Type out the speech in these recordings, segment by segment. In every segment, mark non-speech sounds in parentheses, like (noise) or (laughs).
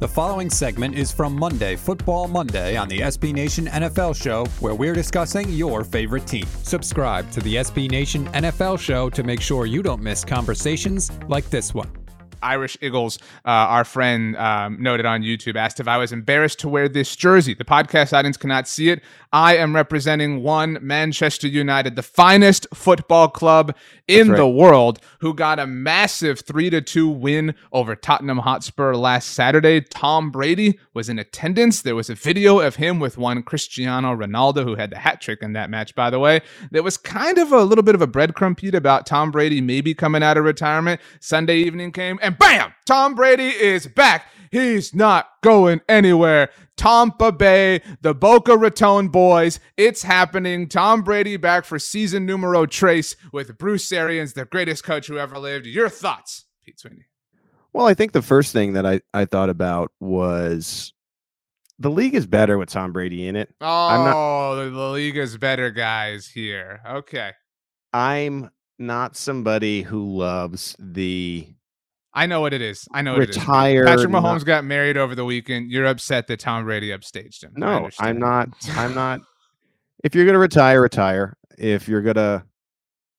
The following segment is from Monday, Football Monday, on the SB Nation NFL Show, where we're discussing your favorite team. Subscribe to the SB Nation NFL Show to make sure you don't miss conversations like this one. Irish Eagles, uh, our friend um, noted on YouTube, asked if I was embarrassed to wear this jersey. The podcast audience cannot see it. I am representing one Manchester United, the finest football club in right. the world, who got a massive three to two win over Tottenham Hotspur last Saturday. Tom Brady was in attendance. There was a video of him with one Cristiano Ronaldo, who had the hat trick in that match, by the way. There was kind of a little bit of a breadcrumb Pete about Tom Brady maybe coming out of retirement. Sunday evening came, and bam, Tom Brady is back. He's not going anywhere. Tampa Bay, the Boca Raton boys. It's happening. Tom Brady back for season numero trace with Bruce Arians, the greatest coach who ever lived. Your thoughts, Pete Sweeney? Well, I think the first thing that I, I thought about was the league is better with Tom Brady in it. Oh, not, the league is better, guys, here. Okay. I'm not somebody who loves the I know what it is. I know what Retired, it is. Patrick Mahomes not, got married over the weekend. You're upset that Tom Brady upstaged him. No, I'm not. I'm not. If you're gonna retire, retire. If you're gonna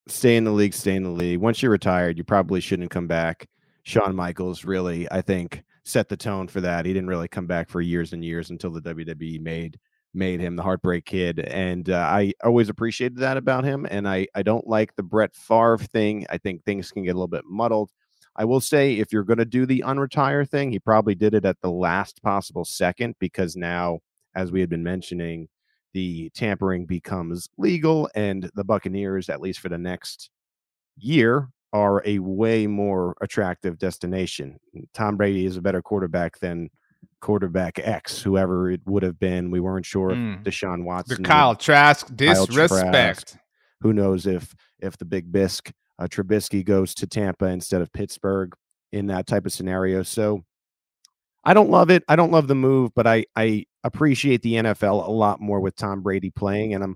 stay in the league, stay in the league. Once you're retired, you probably shouldn't come back. Shawn Michaels really, I think, set the tone for that. He didn't really come back for years and years until the WWE made made him the heartbreak kid and uh, i always appreciated that about him and i i don't like the brett Favre thing i think things can get a little bit muddled I will say if you're going to do the unretire thing, he probably did it at the last possible second because now, as we had been mentioning, the tampering becomes legal, and the Buccaneers, at least for the next year, are a way more attractive destination. Tom Brady is a better quarterback than quarterback X, whoever it would have been. We weren't sure mm. if Deshaun Watson, the Kyle Trask disrespect. Kyle Trask, who knows if if the Big Bisc uh, Trubisky goes to Tampa instead of Pittsburgh in that type of scenario. So I don't love it. I don't love the move, but I I appreciate the NFL a lot more with Tom Brady playing, and I'm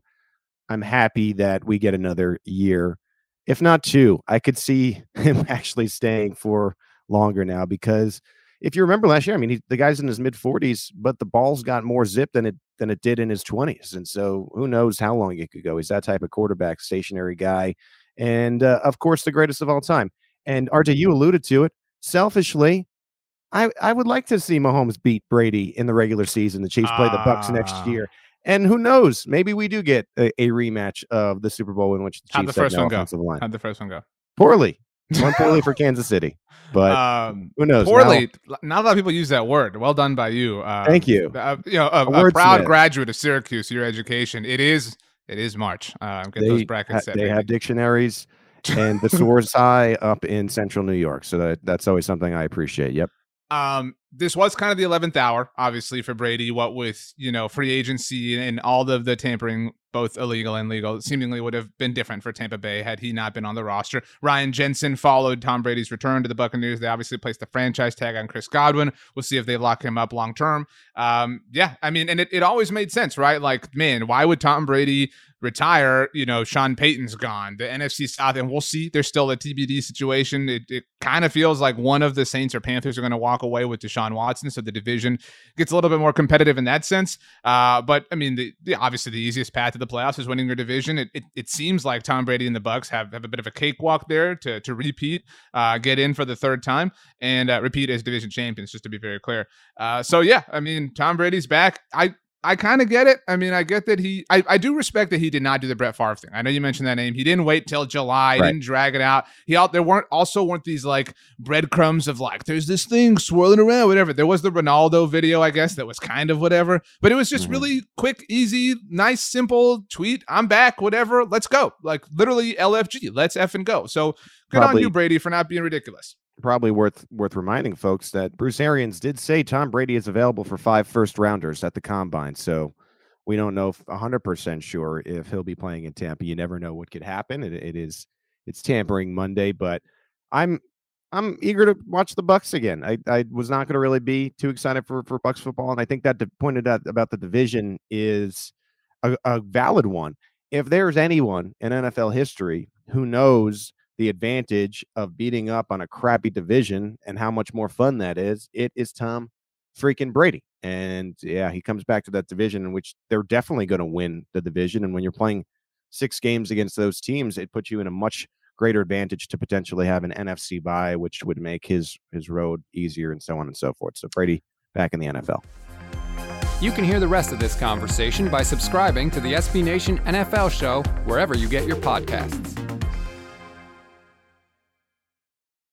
I'm happy that we get another year, if not two. I could see (laughs) him actually staying for longer now because if you remember last year, I mean, he, the guy's in his mid 40s, but the ball's got more zip than it than it did in his 20s, and so who knows how long it could go. He's that type of quarterback, stationary guy and uh, of course the greatest of all time. And RJ, you alluded to it. Selfishly, I I would like to see Mahomes beat Brady in the regular season. The Chiefs play the Bucs next ah. year. And who knows? Maybe we do get a, a rematch of the Super Bowl in which the Chiefs How'd the first one go? Line. How'd the first one go? Poorly. Went poorly for (laughs) Kansas City, but um, who knows? Poorly. Now, not a lot of people use that word. Well done by you. Um, thank you. Uh, you know, a, a, a proud graduate of Syracuse, your education. It is it is March. Uh, get they, those brackets set. They have dictionaries (laughs) and the Source High up in central New York. So that, that's always something I appreciate. Yep. Um, this was kind of the 11th hour, obviously, for Brady, what with, you know, free agency and all of the tampering, both illegal and legal, seemingly would have been different for Tampa Bay had he not been on the roster. Ryan Jensen followed Tom Brady's return to the Buccaneers. They obviously placed the franchise tag on Chris Godwin. We'll see if they lock him up long term. Um, yeah, I mean, and it, it always made sense, right? Like, man, why would Tom Brady retire, you know, Sean Payton's gone. The NFC South, and we'll see. There's still a TBD situation. It, it kind of feels like one of the Saints or Panthers are going to walk away with Deshaun Watson, so the division gets a little bit more competitive in that sense. Uh, but I mean, the, the, obviously the easiest path to the playoffs is winning your division. It, it, it, seems like Tom Brady and the Bucs have, have a bit of a cakewalk there to to repeat, uh, get in for the third time, and uh, repeat as division champions. Just to be very clear. Uh, so yeah, I mean, Tom Brady's back. I I kind of get it. I mean, I get that he, I, I do respect that he did not do the Brett Favre thing. I know you mentioned that name. He didn't wait till July, right. didn't drag it out. He out there weren't also weren't these like breadcrumbs of like, there's this thing swirling around, whatever. There was the Ronaldo video, I guess, that was kind of whatever, but it was just mm-hmm. really quick, easy, nice, simple tweet. I'm back, whatever. Let's go. Like literally LFG. Let's F and go. So good Probably. on you, Brady, for not being ridiculous probably worth worth reminding folks that Bruce Arians did say Tom Brady is available for five first rounders at the combine. So we don't know 100% sure if he'll be playing in Tampa. You never know what could happen. It, it is it's tampering Monday, but I'm I'm eager to watch the Bucs again. I, I was not going to really be too excited for for Bucs football, and I think that pointed out about the division is a, a valid one. If there's anyone in NFL history who knows the advantage of beating up on a crappy division and how much more fun that is, it is Tom freaking Brady. And yeah, he comes back to that division in which they're definitely going to win the division. And when you're playing six games against those teams, it puts you in a much greater advantage to potentially have an NFC bye, which would make his his road easier and so on and so forth. So Brady back in the NFL. You can hear the rest of this conversation by subscribing to the SB Nation NFL show wherever you get your podcasts.